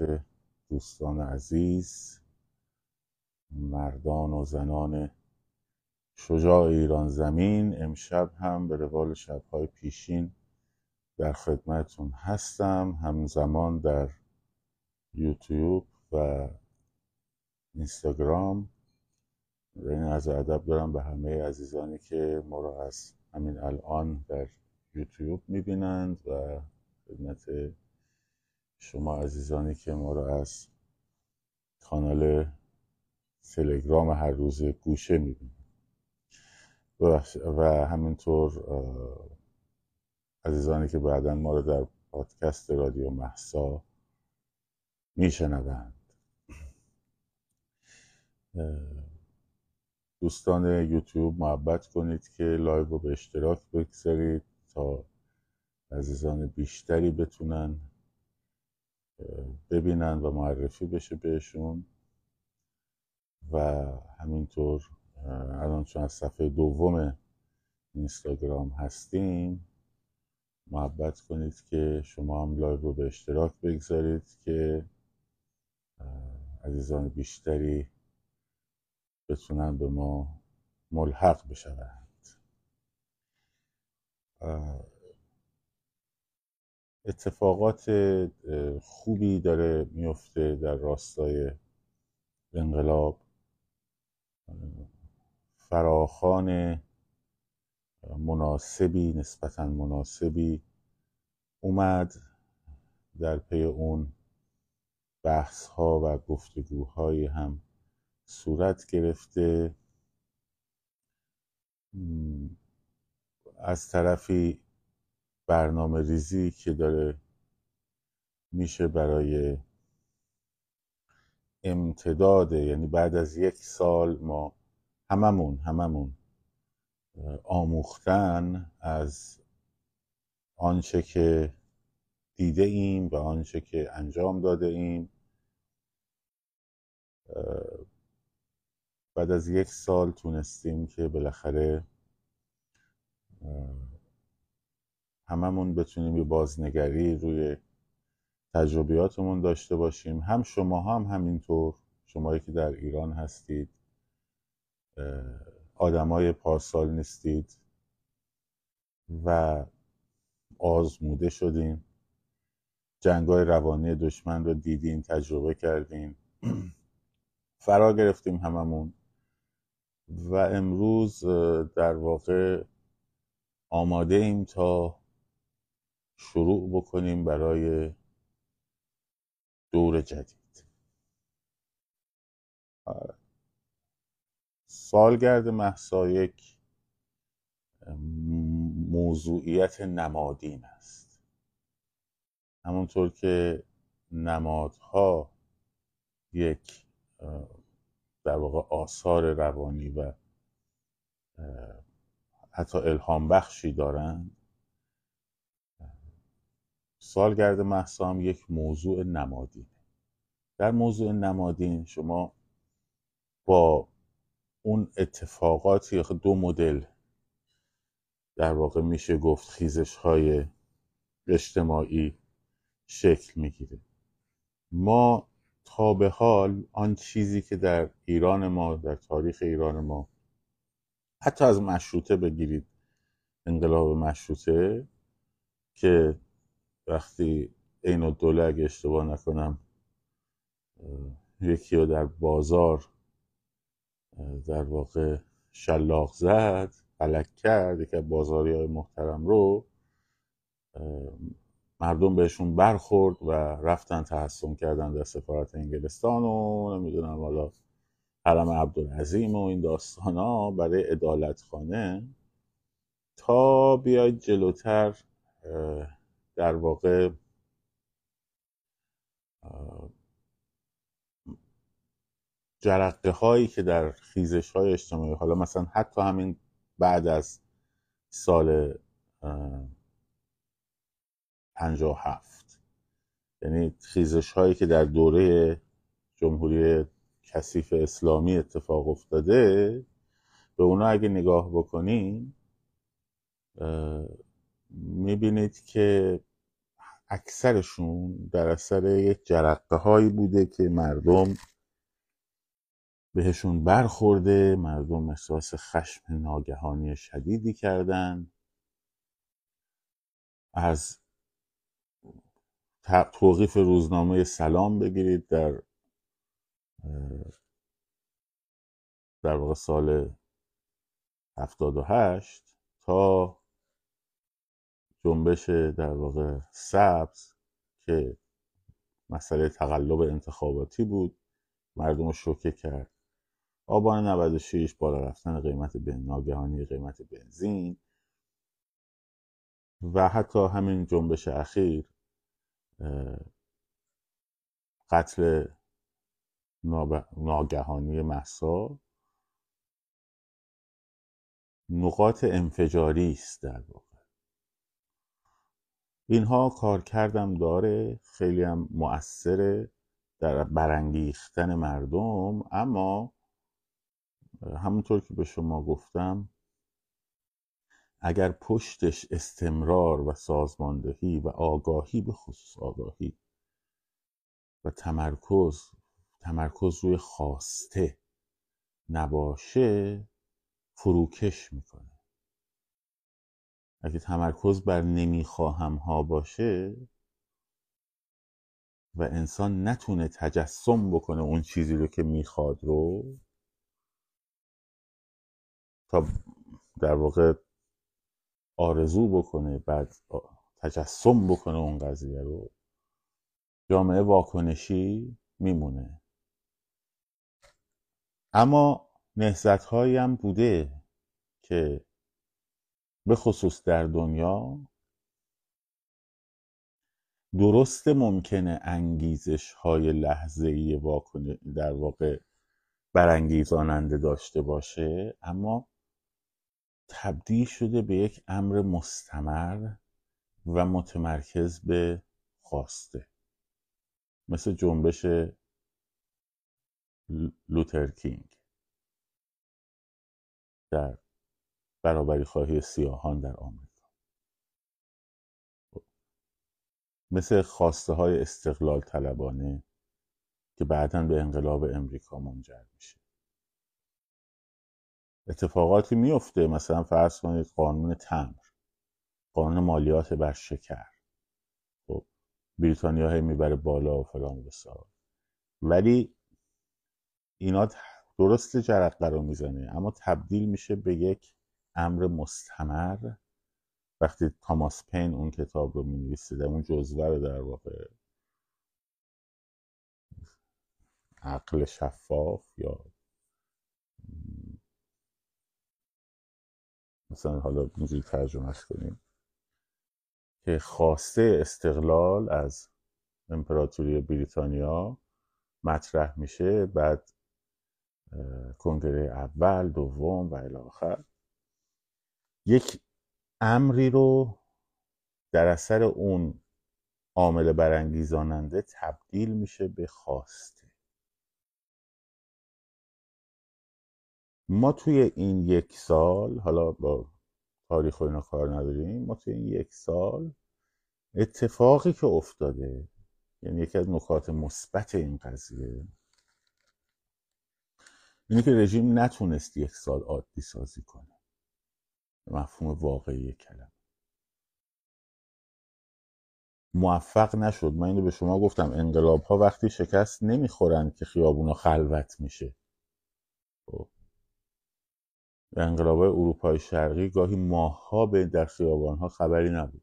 خدمت دوستان عزیز مردان و زنان شجاع ایران زمین امشب هم به روال شبهای پیشین در خدمتون هستم. همزمان در یوتیوب و اینستاگرام. این از ادب دارم به همه عزیزانی که ما را از همین الان در یوتیوب می‌بینند و خدمت شما عزیزانی که ما را از کانال تلگرام هر روز گوشه می‌بینید. و همینطور عزیزانی که بعدا ما رو در پادکست رادیو مهسا میشنوند. دوستان یوتیوب محبت کنید که live رو به اشتراک بگذارید تا عزیزان بیشتری بتونن ببینن و معرفی بشه بهشون. و همینطور الان چون از صفحه دوم اینستاگرام هستیم محبت کنید که شما هم لایو رو به اشتراک بگذارید که عزیزان بیشتری بتونن به ما ملحق بشوند. اتفاقات خوبی داره میفته در راستای انقلاب. فراخان مناسبی نسبتا مناسبی اومد در پی اون بحث ها و گفتگوهایی هم صورت گرفته. از طرفی برنامه ریزی که داره میشه برای امتداد یعنی بعد از یک سال ما هممون هممون آموختن از آنچه که دیده ایم و آنچه که انجام داده ایم. بعد از یک سال تونستیم که بالاخره هممون بتونیم یه بازنگری روی تجربیاتمون داشته باشیم. هم شما هم همینطور شمایی که در ایران هستید آدمای پارسال نیستید و آزموده شدیم جنگای روانی دشمن رو دیدیم تجربه کردیم فرا گرفتیم هممون. و امروز در واقع آماده ایم تا شروع بکنیم برای دور جدید. سالگرد محسا یک موضوعیت نمادین است. همونطور که نمادها یک در واقع آثار روانی و حتی الهام بخشی دارند سالگرد محسا یک موضوع نمادینه در موضوع نمادین شما با اون اتفاقاتی دو مدل در واقع میشه گفت خیزش های اجتماعی شکل می‌گیره. ما تا به حال آن چیزی که در ایران ما در تاریخ ایران ما حتی از مشروطه بگیرید انقلاب مشروطه که وقتی این و دوله اگه اشتباه نکنم یکی رو در بازار در واقع شلاق زد فلک کرد که بازاری های محترم رو مردم بهشون برخورد و رفتن تحسن کردن در سفارت انگلستان و نمی‌دونم حالا حرم عبدالعظیم و این داستان ها برای ادالت خانه تا بیاید جلوتر در واقع جرقه هایی که در خیزش های اجتماعی حالا مثلا حتی همین بعد از سال پنجاه هفت. یعنی خیزش هایی که در دوره جمهوری کثیف اسلامی اتفاق افتاده به اونا اگه نگاه بکنین می‌بینید که اکثرشون در اثر یک جرقه هایی بوده که مردم بهشون برخورده مردم احساس خشم ناگهانی شدیدی کردن. از توقیف روزنامه سلام بگیرید در در واقع سال 78 تا جنبش در واقع سبز که مسئله تقلب انتخاباتی بود. مردم رو شوکه کرد. آبان 96 بالا رفتن قیمت بن ناگهانی قیمت بنزین و حتی همین جنبش اخیر قتل ناگهانی محسا نقاط انفجاری است در واقع. اینها کار کردم داره خیلی هم مؤثره در برانگیختن مردم. اما همونطور که به شما گفتم اگر پشتش استمرار و سازماندهی و آگاهی به خصوص آگاهی و تمرکز تمرکز روی خواسته نباشه فروکش می‌کنه. اگه تمرکز بر نمی‌خواهم ها باشه و انسان نتونه تجسم بکنه اون چیزی رو که می‌خواد رو تا در واقع آرزو بکنه بعد تجسم بکنه اون قضیه رو جامعه واکنشی میمونه. اما نهزت هم بوده که به خصوص در دنیا درست ممکنه انگیزش های لحظه ای در واقع برانگیزاننده داشته باشه اما تبدیل شده به یک امر مستمر و متمرکز به خواسته. مثل جنبش لوترکینگ در برابری خواهی سیاهان در آمریکا. مثل خواسته های استقلال طلبانه که بعدا به انقلاب امریکا منجر میشه. اتفاقاتی میفته مثلا فرض کنید قانون تمر قانون مالیات بر شکر. خب بریتانیا هی می‌بره بالا و فلان بسار ولی اینا درست جرقه رو می‌زنه اما تبدیل میشه به یک امر مستمر. وقتی تاماس پین اون کتاب رو می در اون جزوه رو در واقع عقل شفاف یا مثلا حالا اینجوری ترجمهش کنیم که خواسته استقلال از امپراتوری بریتانیا مطرح میشه بعد کنگره اول دوم و الاخر یک امری رو در اثر اون عامل برانگیزاننده تبدیل میشه به خواسته. ما توی این یک سال حالا با تاریخ و اینا کار نداریم ما توی این یک سال اتفاقی که افتاده یعنی یکی از نکات مثبت این قضیه اینه که رژیم نتونست یک سال عادی سازی کنه. مفهوم واقعی کلمه. موفق نشد. من اینو به شما گفتم انقلاب ها وقتی شکست نمی‌خورن که خیابونا خلوت میشه. خب. انقلاب اروپای شرقی گاهی ماهها به در خیابان ها خبری نبود.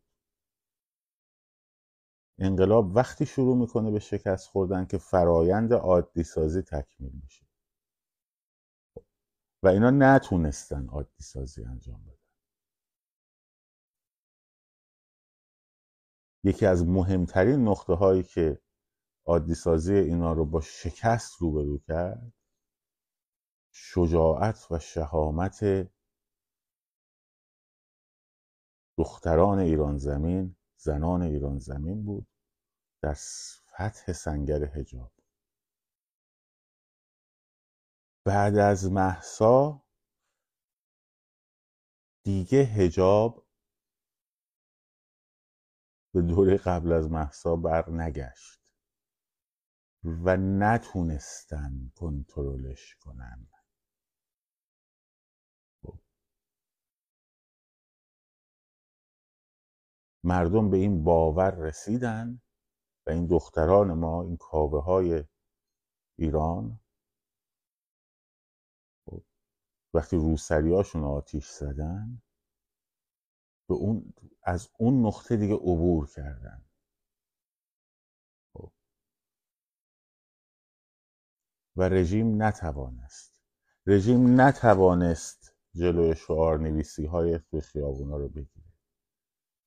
انقلاب وقتی شروع می‌کنه به شکست خوردن که فرایند عادی سازی تکمیل میشه. و اینا نتونستن عادی سازی انجام بدن. یکی از مهمترین نقطه هایی که عادی سازی اینا رو با شکست روبرو کرد شجاعت و شهامت دختران ایران زمین زنان ایران زمین بود در فتح سنگر هجاب بعد از محسا دیگه هجاب به دوره قبل از محسا بر نگشت و نتونستن کنترلش کنن. مردم به این باور رسیدن و این دختران ما این کاوه های ایران وقتی روسریاشون آتیش زدن به اون از اون نقطه دیگه عبور کردن. خب. و رژیم نتوانست. رژیم نتوانست جلوی شعار نویسی های توی خیابونا رو بگیره.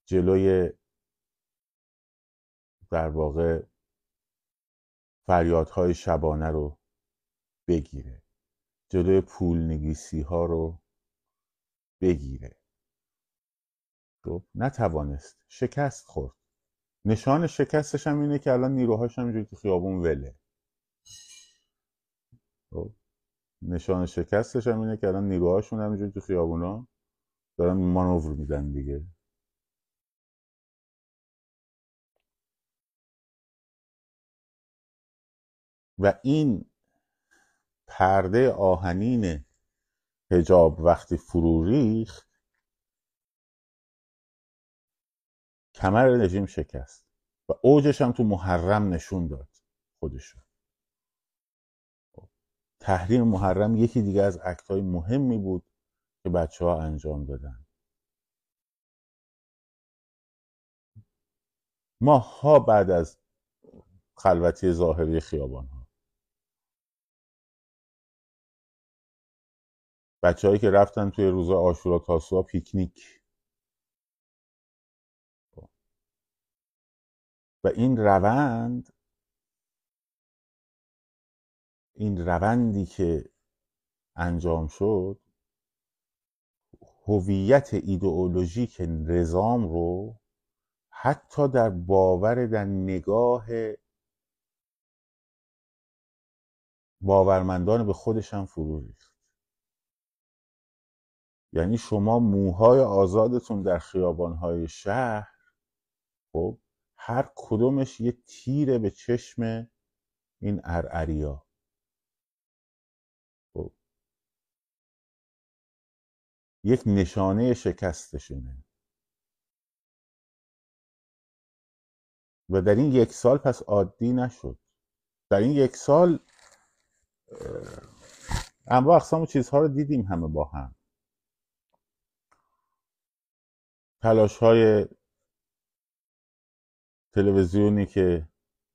جلوی در واقع فریادهای شبانه رو بگیره. جلوی پول نگیسی ها رو بگیره. خب نتوانست شکست خورد. نشان شکستش هم اینه که الان نیروهاش هم اینجوری تو خیابون وله. خب نشان شکستش هم اینه که الان نیروهاشون هم تو خیابونا دارن مانور میدن دیگه. و این پرده آهنین هجاب وقتی فرو ریخت کمر رژیم شکست و اوجش هم تو محرم نشون داد خودشو خب، تحریم محرم یکی دیگه از های مهمی بود که بچه ها انجام دادن. ماها بعد از خلوتی ظاهری خیابان ها بچههایی که رفتن توی روزا آشورا تاسوعا پیکنیک و این روند این روندی که انجام شد هویت ایدئولوژیک نظام رو حتی در باور در نگاه باورمندان به خودش هم فرو ریخت. یعنی شما موهای آزادتون در خیابانهای شهر خب هر کدومش یه تیره به چشم این ارعریا. خب. یک نشانه شکستشونه و در این یک سال پس عادی نشد. در این یک سال انواع اقسام و چیزها رو دیدیم همه با هم. تلاش های تلویزیونی که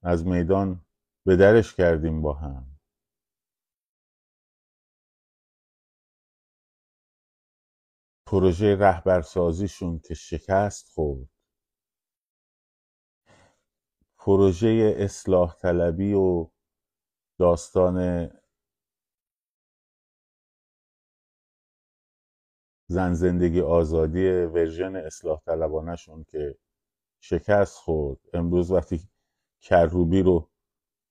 از میدان به درش کردیم با هم. پروژه رهبرسازیشون که شکست خورد. پروژه اصلاح طلبی و داستان زن زندگی آزادی ورژن اصلاح طلبانشون که شکست خورد. امروز وقتی کروبی رو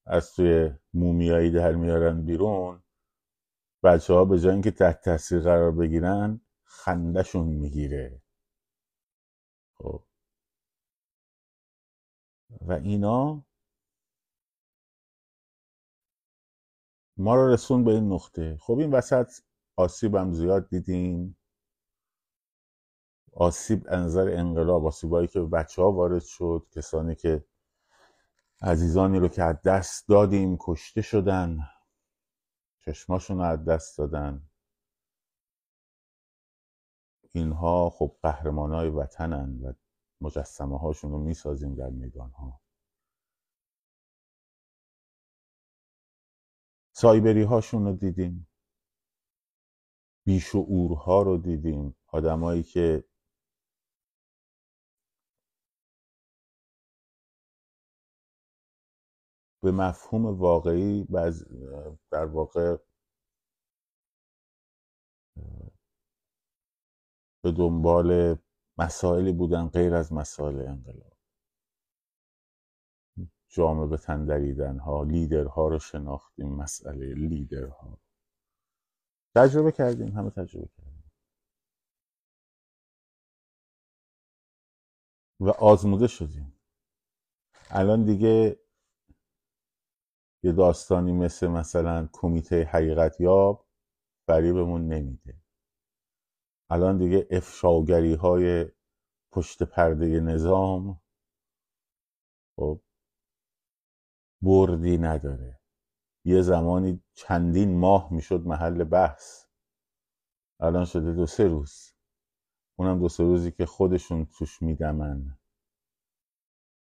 از توی مومیایی در میارن بیرون بچه ها به جای اینکه تحت تاثیر قرار بگیرن خندهشون می‌گیره. خب. و اینا ما رو رسون به این نقطه. خب این وسط آسیبم زیاد دیدیم. آسیب انظر انقلاب آسیبایی که بچه ها وارد شد کسانی که عزیزانی رو که از دست دادیم کشته شدن چشماشون رو از دست دادن. اینها خب قهرمان های وطنن و مجسمه هاشون رو می‌سازیم در میدان ها سایبری هاشون رو دیدیم بیشعورها رو دیدیم. آدمایی که به مفهوم واقعی در واقع به دنبال مسائلی بودن غیر از مسائل انقلاب. جامعه به تن ها لیدرها رو شناختیم مسئله لیدرها. تجربه کردیم همه تجربه کردیم. و آزموده شدیم. الان دیگه یه داستانی مثل مثلا کمیته حقیقت یاب فریبمون نمیده. الان دیگه افشاگری های پشت پرده نظام خب بردی نداره. یه زمانی چندین ماه می‌شد محل بحث. الان شده دو سه روز. اونم دو سه روزی که خودشون توش میدمن.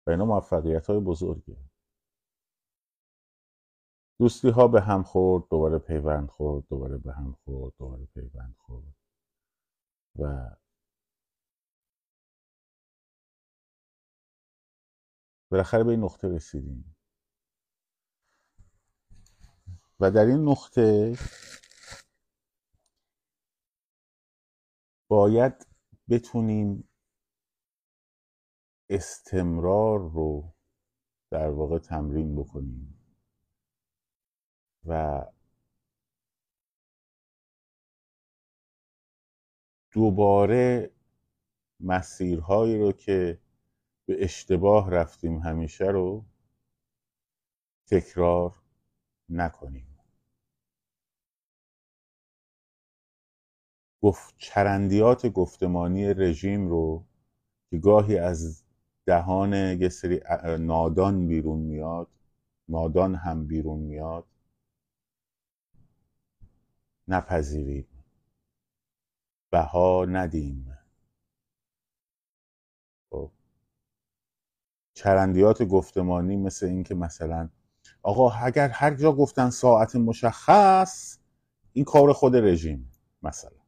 و اینا موفقیت های بزرگه. دوستی ها به هم خورد دوباره پیوند خورد دوباره به هم خورد دوباره پیوند خورد. و بالاخره به این نقطه رسیدیم. و در این نقطه باید بتونیم استمرار رو در واقع تمرین بکنیم. و دوباره مسیرهایی رو که به اشتباه رفتیم همیشه رو تکرار نکنیم. گفت چرندیات گفتمانی رژیم رو که گاهی از دهان یه سری نادان بیرون میاد نادان هم بیرون میاد نپذیریم. بها ندیم. خب. چرندیات گفتمانی مثل این که مثلا آقا اگر هر جا گفتن ساعت مشخص این کار خود رژیم مثلا.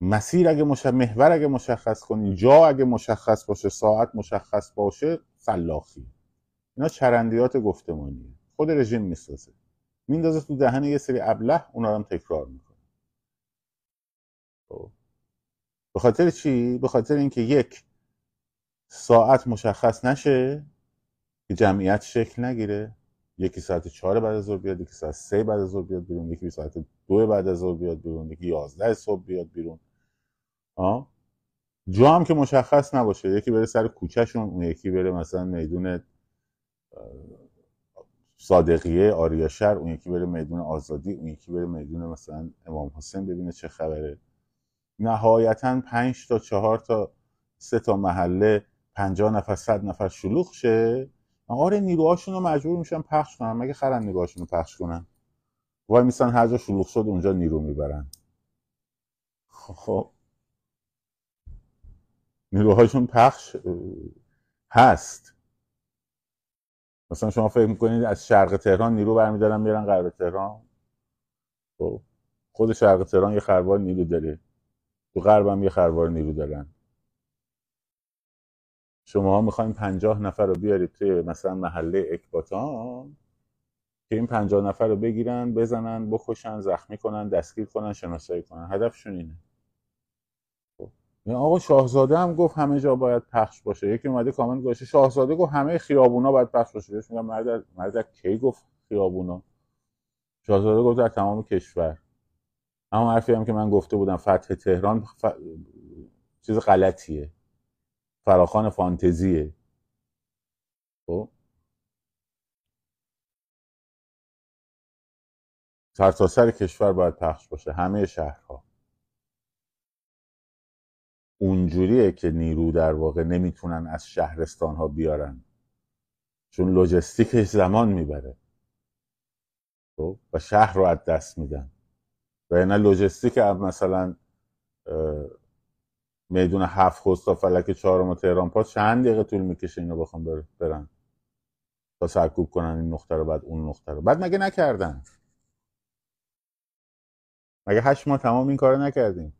مسیر اگه مشخص محور اگه مشخص کنی جا اگه مشخص باشه ساعت مشخص باشه فلاخی. اینا چرندیات گفتمانیه. خود رژیم می‌سازه. میندازه تو دهن یه سری ابله اونا هم تکرار می‌کنه. خب. به خاطر چی؟ به خاطر اینکه یک ساعت مشخص نشه که جمعیت شکل نگیره. یکی ساعت چهار بعد از ظهر بیاد یکی ساعت سه بعد از ظهر بیاد بیرون یکی ساعت دو بعد از ظهر بیاد بیرون یکی یازده صبح بیاد بیرون. آه. جا هم که مشخص نباشه. یکی بره سر کوچهشون اون یکی بره مثلا میدون صادقیه آریاشر اون یکی بره میدون آزادی اون یکی بره میدون مثلا امام حسین ببینه چه خبره. نهایتا پنج تا چهار تا سه تا محله پنجاه نفر صد نفر شلوغ شه. آره نیروهاشون رو مجبور میشن پخش کنن. مگه خرن نیروهاشون رو پخش کنن؟ وای میسن هر جا شلوغ شد اونجا نیرو می‌برن. خب. نیروهاشون پخش هست. مثلا شما فکر می‌کنید از شرق تهران نیرو برمیدارن میرن غرب تهران؟ خب خود شرق تهران یه خروار نیرو داره. تو غرب هم یه خروار نیرو دارن. شما ها می‌خواین پنجاه نفر رو بیارید توی مثلا محله اکباتان که این پنجاه نفر رو بگیرن بزنن بکشن زخمی کنن دستگیر کنن شناسایی کنن. هدفشون اینه. آقا شاهزاده هم گفت همه جا باید پخش باشه. یکی اومده کامنت گذاشته. شاهزاده گفت همه خیابونا باید پخش باشه. بهش میگم مرد مرد کی گفت خیابونا؟ شاهزاده گفت در تمام کشور. اما حرفی هم که من گفته بودم فتح تهران ف... چیز غلطیه. فراخان فانتزیه. خب؟ سرتاسر کشور باید پخش باشه. همه شهرها. اونجوریه که نیرو در واقع نمی‌تونن از شهرستان ها بیارن. چون لوجستیکش زمان می‌بره. خب؟ و شهر رو از دست میدن. و یعنی لوجستیک مثلا میدون هفت خوست تا فلک چهارم و تهران پاس چند دقیقه طول می‌کشه اینو بخوام برن. تا سرکوب کنن این نقطه رو بعد اون نقطه رو. بعد مگه نکردن؟ مگه هشت ماه تمام این کار نکردیم؟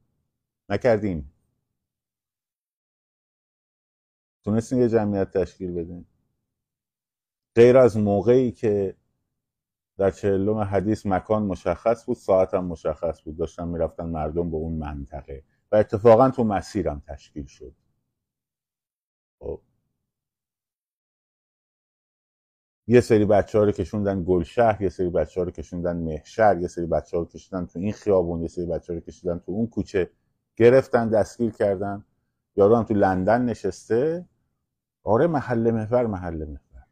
نکردیم. تونستین یه جمعیت تشکیل بدین غیر از موقعی که در چهلم حدیث مکان مشخص بود ساعت هم مشخص بود. داشتن می‌رفتن مردم به اون منطقه. و اتفاقا تو مسیرم تشکیل شد. خب. یه سری بچه ها رو کشوندن گلشهر یه سری بچه ها رو کشوندن مهشهر یه سری بچه ها رو کشوندن تو این خیابون یه سری بچه ها رو کشوندن تو اون کوچه. گرفتن دستگیر کردن. یارو هم تو لندن نشسته. آره محل محور محل محور.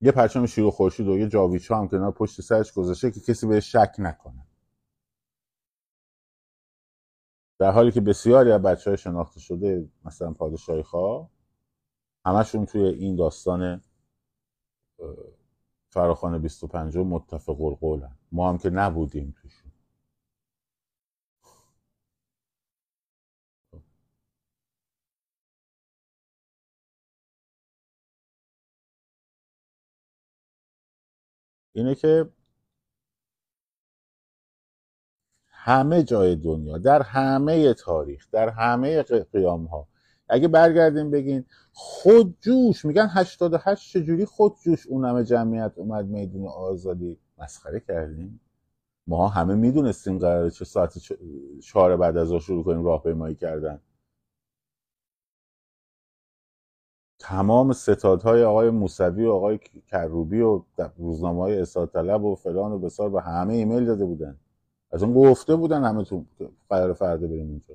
یه پرچم شیر و خورشید و یه جاویچا هم کنار پشت سرش گذاشته که کسی بهش شک نکنه. در حالی که بسیاری از بچه های شناخته شده مثلا پادشاهی خواه همشون توی این داستان فراخان 25 متفق القولن. ما هم که نبودیم توشون. اینه که همه جای دنیا در همه تاریخ در همه قیام ها اگه برگردیم بگین خودجوش میگن 88 چجوری خودجوش اون همه جمعیت اومد میدون آزادی؟ مسخره کردیم. ما همه می‌دونستیم قراره چه ساعت چهار بعد از شروع کنیم راهپیمایی کردن. تمام ستادهای آقای موسوی و آقای کروبی و روزنامه های طلب و فلان و بسار به همه ایمیل داده بودن. از اون گفته بودن همه تو قرار فردا بریم اونجا.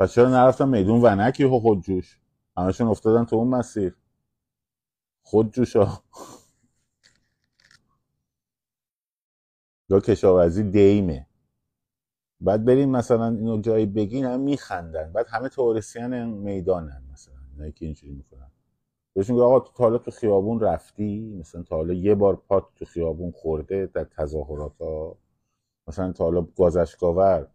پس چرا نرفتن میدون ونک یهو خودجوش؟ همشون افتادن تو اون مسیر. خودجوش ها یا کشاورزی دیمه. بعد بریم مثلا اینو جایی بگین هم میخندن. بعد همه تئوریسین می‌دانن مثلا. اینایی که اینجوری می‌کنن. بهشون میگه آقا تو حالا تو خیابون رفتی؟ مثلا تا حالا یه بار پات تو خیابون خورده در تظاهرات ها مثلا تا حالا گازشگاور؟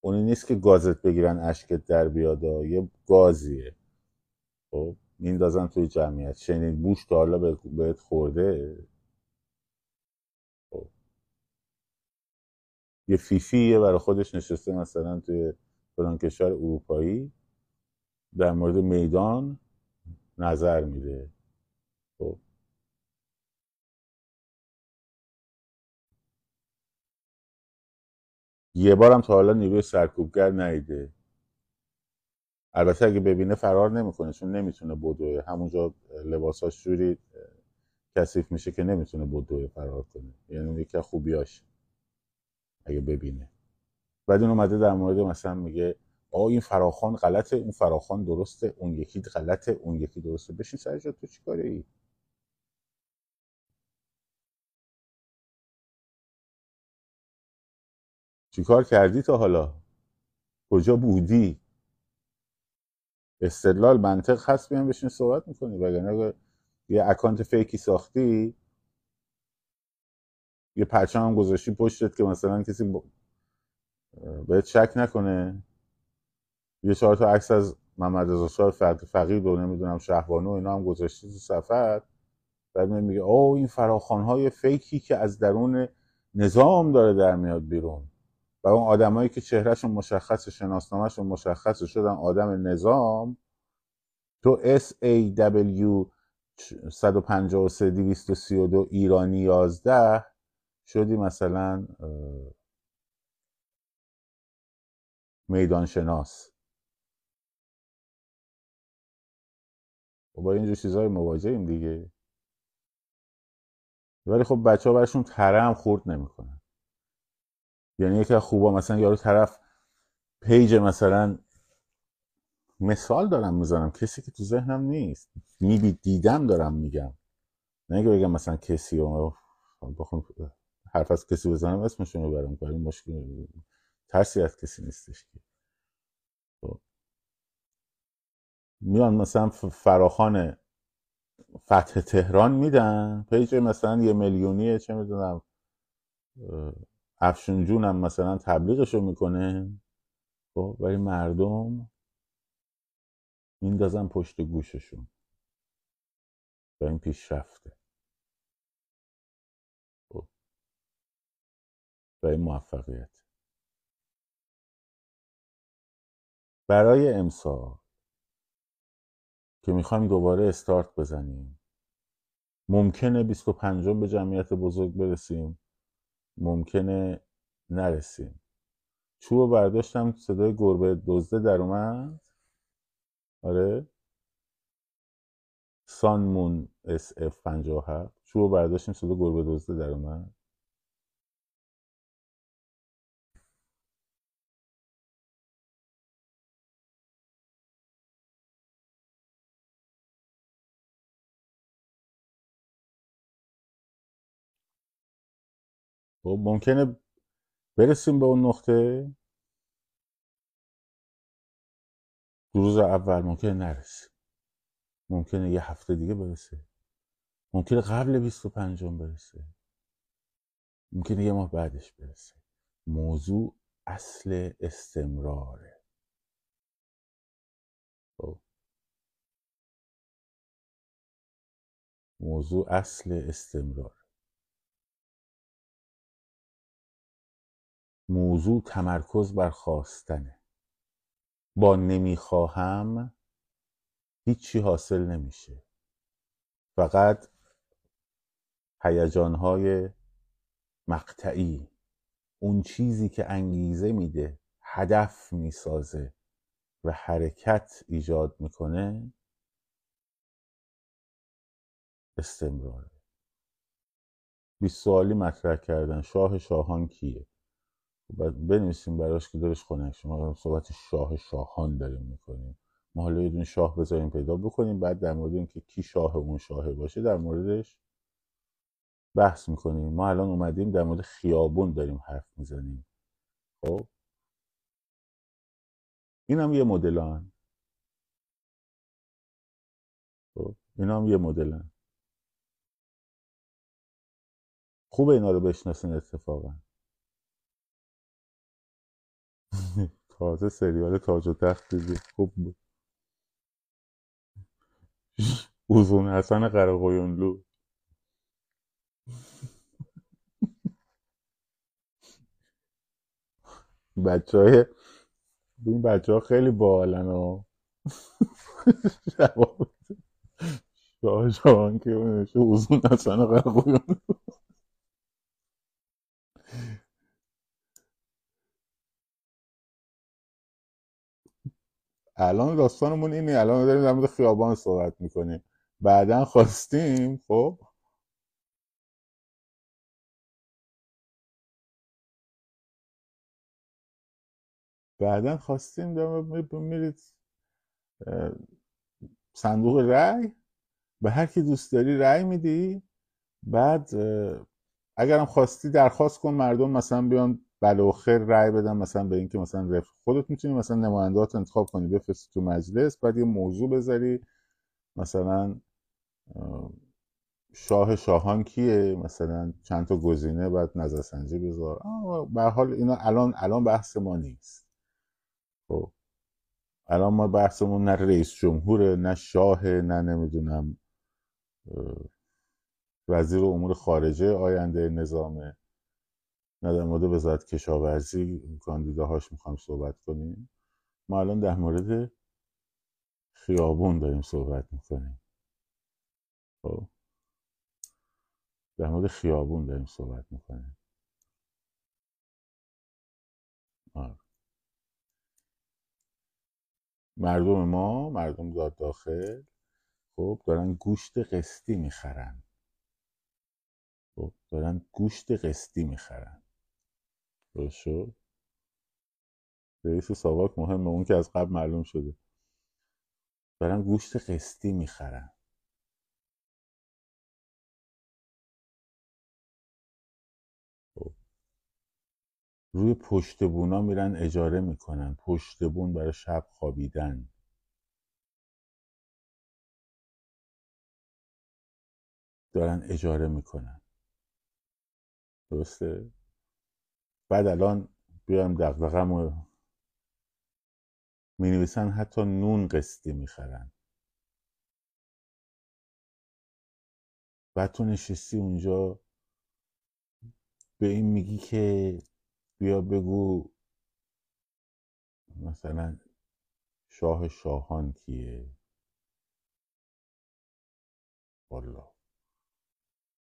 اونی نیست که گازت بگیرن اشکت در بیاد ها. یه گازیه. خب میندازن توی جمعیت. شنید بوش تا حالا بهت خورده؟ خب. یه فیفیه برای خودش نشسته مثلا توی فلان کشور اروپایی. در مورد میدان نظر میده. خب. یه بارم تا حالا نیروی سرکوبگر ندیده البته اگه ببینه فرار نمی‌کنه چون نمی‌تونه بدوه همونجا لباساش جوری کثیف میشه که نمی‌تونه بدوه فرار کنه. یعنی اون یکی خوبیاش اگه ببینه. بعد این اومده در مورد مثلا میگه آه این فراخان غلطه اون فراخان درسته اون یکی غلطه اون یکی درسته. بشین سر جات تو چیکاره ای چیکار کردی تا حالا؟ کجا بودی؟ استدلال منطق هست بیان بشین صحبت می‌کنی. وگرنه اگه یه اکانت فیکی ساختی یه پرچم هم گذاشتی پشتت که مثلا کسی ب- بهت شک نکنه. یه چهار تا عکس از محمد رضا شاه فق- فقید و نمی‌دونم شهبانو اینا هم گذاشتی تو صفحت بعد میگه اوه این فراخوان های فیکی که از درون نظام داره در میاد بیرون. و اون آدمایی که چهرهشون مشخص شناسنامهشون مشخص شدن آدم نظام. تو اس دبلیو 153 232 ایرانی 11 شدی مثلا میدان شناس با اینجور چیزهای مواجهیم دیگه. ولی خب بچه ها برشون تره هم خورد نمی‌کنن. یعنی یکی از خوبا مثلا یارو طرف پیج مثلا مثال دارم می‌زنم کسی که تو ذهنم نیست. میبی دیدم دارم میگم. نه اینکه بگم مثلا کسی رو بخون حرف از کسی بزنم اسمشو می‌برم ولی مشکل ترسی از کسی نیستش که خب. میان مثلا فراخان فتح تهران میدن؟ پیج مثلا یه میلیونیه چه می‌دونم افشون هم مثلا تبلیغشو می‌کنه. خب ولی مردم میندازن پشت گوششون. و این پیشرفته. خب. و این موفقیت. برای امسال که می‌خوایم دوباره استارت بزنیم. ممکنه 25 به جمعیت بزرگ برسیم. ممکنه نرسیم. چوب برداشتم صدای گربه دزده در اومد. آره. سانمون اس اف 57 چوب برداشتیم صدای گربه دزده در اومد. خب ممکنه برسیم به اون نقطه؟ روز اول ممکنه نرسیم ممکنه یه هفته دیگه برسه. ممکنه قبل 25 برسه. ممکنه یه ماه بعدش برسه. موضوع اصل استمراره. خب. موضوع اصل استمرار موضوع تمرکز بر خواستنه. با نمی‌خواهم هیچی حاصل نمیشه. فقط هیجانهای مقطعی. اون چیزی که انگیزه میده هدف می‌سازه و حرکت ایجاد می‌کنه استمراره. بیست سوالی مطرح کردن. شاه شاهان کیه؟ بنویسیم براش که دلش خنک شما صحبت شاه شاهان داریم می‌کنیم. ما حالا یه شاه بذاریم پیدا بکنیم بعد در مورد اینکه کی شاه اون شاهه باشه در موردش بحث می‌کنیم. ما الان اومدیم در مورد خیابون داریم حرف می‌زنیم. خب؟ این هم یه مدلان خب؟ این هم یه مدلن. خوبه اینا رو بشناسین اتفاقا. تازه سریال تاج و تخت دیدی. خوب بود. اوزون حسن قرقویونلو بچه های این بچه ها خیلی بالن ها. شاه شاهان که اوزون حسن قرقویونلو الان داستانمون اینه الان داریم در مورد خیابان صحبت می‌کنیم. بعدا خواستیم خب؟ بعدا خواستیم میرید صندوق رأی؟ به هر کی دوست داری رأی میدی. بعد اگرم خواستی درخواست کن مردم مثلا بیان و خیر رأی بدن مثلا به اینکه مثلا رف... خودت می‌تونی مثلا نمایندات انتخاب کنی بفرستی تو مجلس بعد یه موضوع بذاری. مثلا شاه شاهان کیه؟ مثلا چند تا گزینه بعد نظرسنجی بذار. به حال اینا الان الان بحث ما نیست. خب. الان ما بحثمون نه رئیس جمهوره نه شاه نه نمی‌دونم وزیر امور خارجه آینده نظامه. نه در مورد وزارت کشاورزی کاندیداهاش می‌خوایم صحبت کنیم. ما الان در مورد خیابون داریم صحبت می‌کنیم. خب. در مورد خیابون داریم صحبت می‌کنیم. مردم ما مردم داد داخل خب دارن گوشت قسطی می‌خرن. خب دارن گوشت قسطی می‌خرن. درست شد؟ رئیس ساواک مهمه اون که از قبل معلوم شده. دارن گوشت قسطی می‌خرن. خب. روی پشت بونا میرن اجاره می‌کنن. پشت بون برای شب خوابیدن. دارن اجاره می‌کنن. درسته؟ بعد الان بیایم دقدقم و می نویسن حتی نون قسطی می‌خرن. بعد تو نشستی اونجا به این میگی که بیا بگو مثلا شاه شاهان کیه؟ والا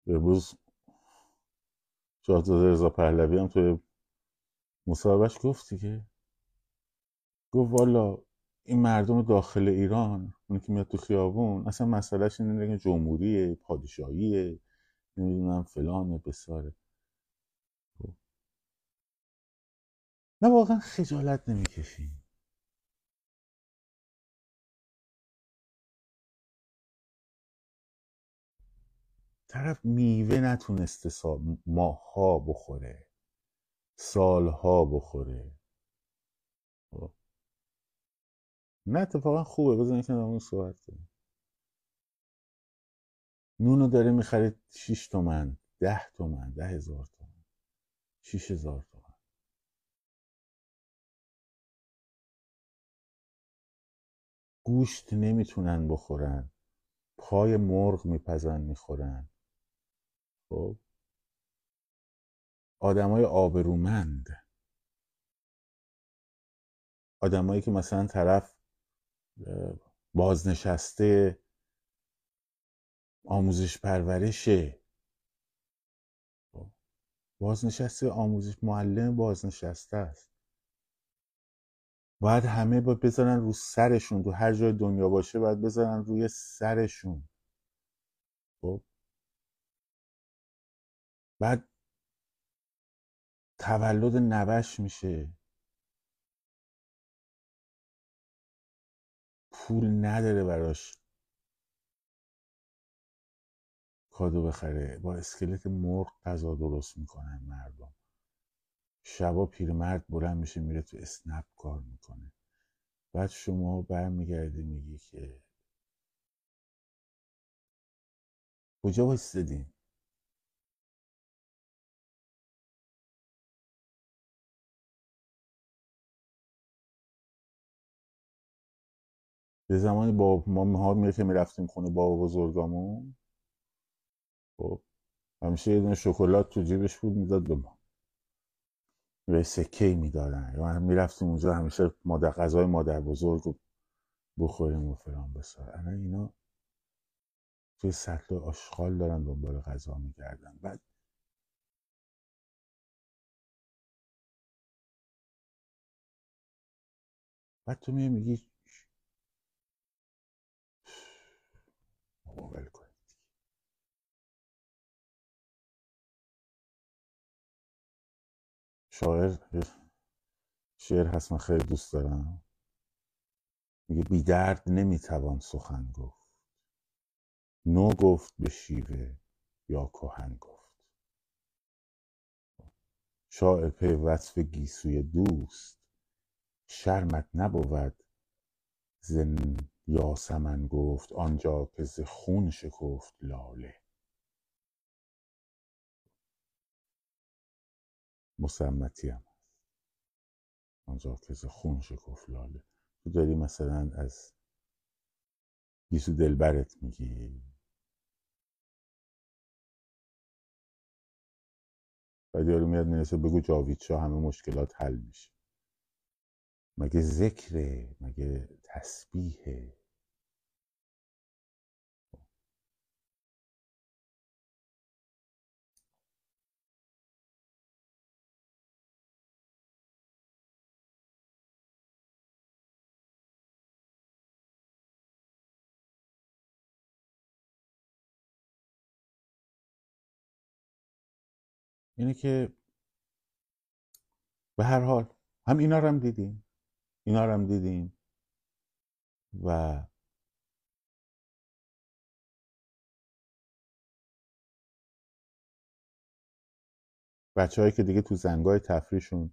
امروز شاهزاده رضا پهلوی هم توی مصاحبهش گفت دیگه. گفت والا این مردم داخل ایران اون که میاد تو خیابون اصلا مسئلهش اینه که جمهوریه پادشاهیه نمی‌دونم فلان بساره. خب. نه واقعا خجالت نمی‌کشیم. طرف میوه نتونسته سال ماهها بخوره. سالها بخوره. خب. نه اتفاقا خوبه. بزنید که نمون صحبت کنیم. نونو داره می‌خرید 6 تومن ده تومن ده هزار تومن. شیش هزار تومن. گوشت نمی‌تونن بخورن. پای مرغ میپزن می‌خورن. خب. آدمای آبرومند. آدمایی که مثلا طرف بازنشسته آموزش پرورشه. خب. بازنشسته آموزش معلم بازنشسته است. باید همه با بذارن رو سرشون تو هر جای دنیا باشه باید بذارن روی سرشون. خب. بعد تولد نوش میشه. پول نداره براش. کادو بخره. با اسکلت مرغ غذا درست می‌کنن مردم. شبا پیرمرد بلند میشه میره تو اسنپ کار می‌کنه. بعد شما برمیگردی میگی که کجا وایستدین به زمانی با ما ها میره که می‌رفتیم خونه با بزرگامون. خب همیشه یه دونه شکلات تو جیبش بود می‌داد به ما. به سکه می‌دادن. یا هم می‌رفتیم اونجا همیشه مادر غذای مادر بزرگ بخوریم و فلان بسار. الان اینا توی سطل آشغال دارن دنبال غذا میگردن. بعد بعد تو میگی ول کن شاعر شعر هست من خیلی دوست دارم. میگه بی درد نمی‌توان سخن گفت. نو گفت به شیوه یا کهن گفت. شاعر پی وصف گیسوی دوست. شرمت نبود زن یاسمن گفت آنجا که ز خون شکفت لاله. مسمتی هم هست آنجا که خون شکفت لاله. تو داری مثلا از گیسو دلبرت میگی؟ بعد یارو میاد می‌رسه بگو جاوید شاه همه مشکلات حل میشه. مگه ذکره؟ مگه تسبیحه؟ اینه که به هر حال هم اینا رو هم دیدیم. اینا رو هم دیدیم. و بچه هایی که دیگه تو زنگای تفریشون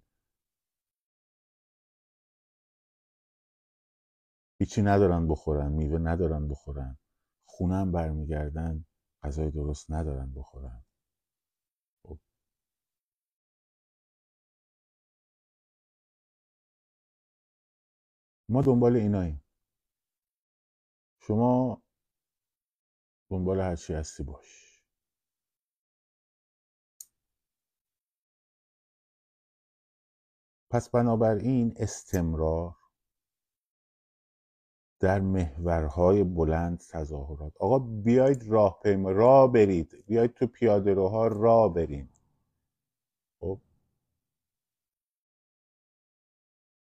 هیچی ندارن بخورن میوه ندارن بخورن خونم برمیگردن غذای درست ندارن بخورن. ما دنبال ایناییم. شما دنبال هرچی هستی باش. پس بنابراین استمرار در محورهای بلند تظاهرات. آقا بیاید راه پیما راه برید. بیاید تو پیاده روها راه برین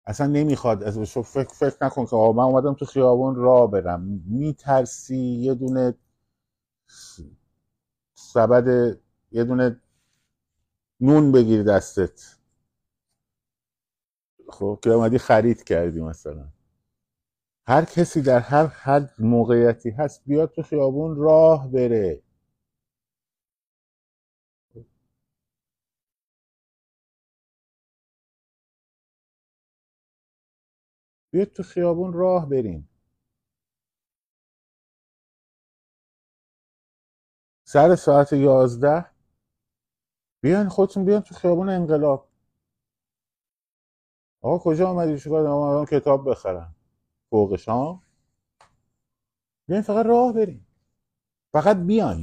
اصلا نمی‌خواد از فکر, فکر نکن که آقا من اومدم تو خیابون راه برم. میترسی یه دونه سبد یه دونه نون بگیر دستت. خب که اومدی خرید کردی مثلا. هر کسی در هر هر موقعیتی هست بیاد تو خیابون راه بره. بیاید تو خیابون راه بریم. سر ساعت یازده. بیاین خودتون بیاین تو خیابون انقلاب. آقا کجا آمدی چیکار آمدم کتاب بخرم. فوقش ها بیاین فقط راه بریم. فقط بیاین.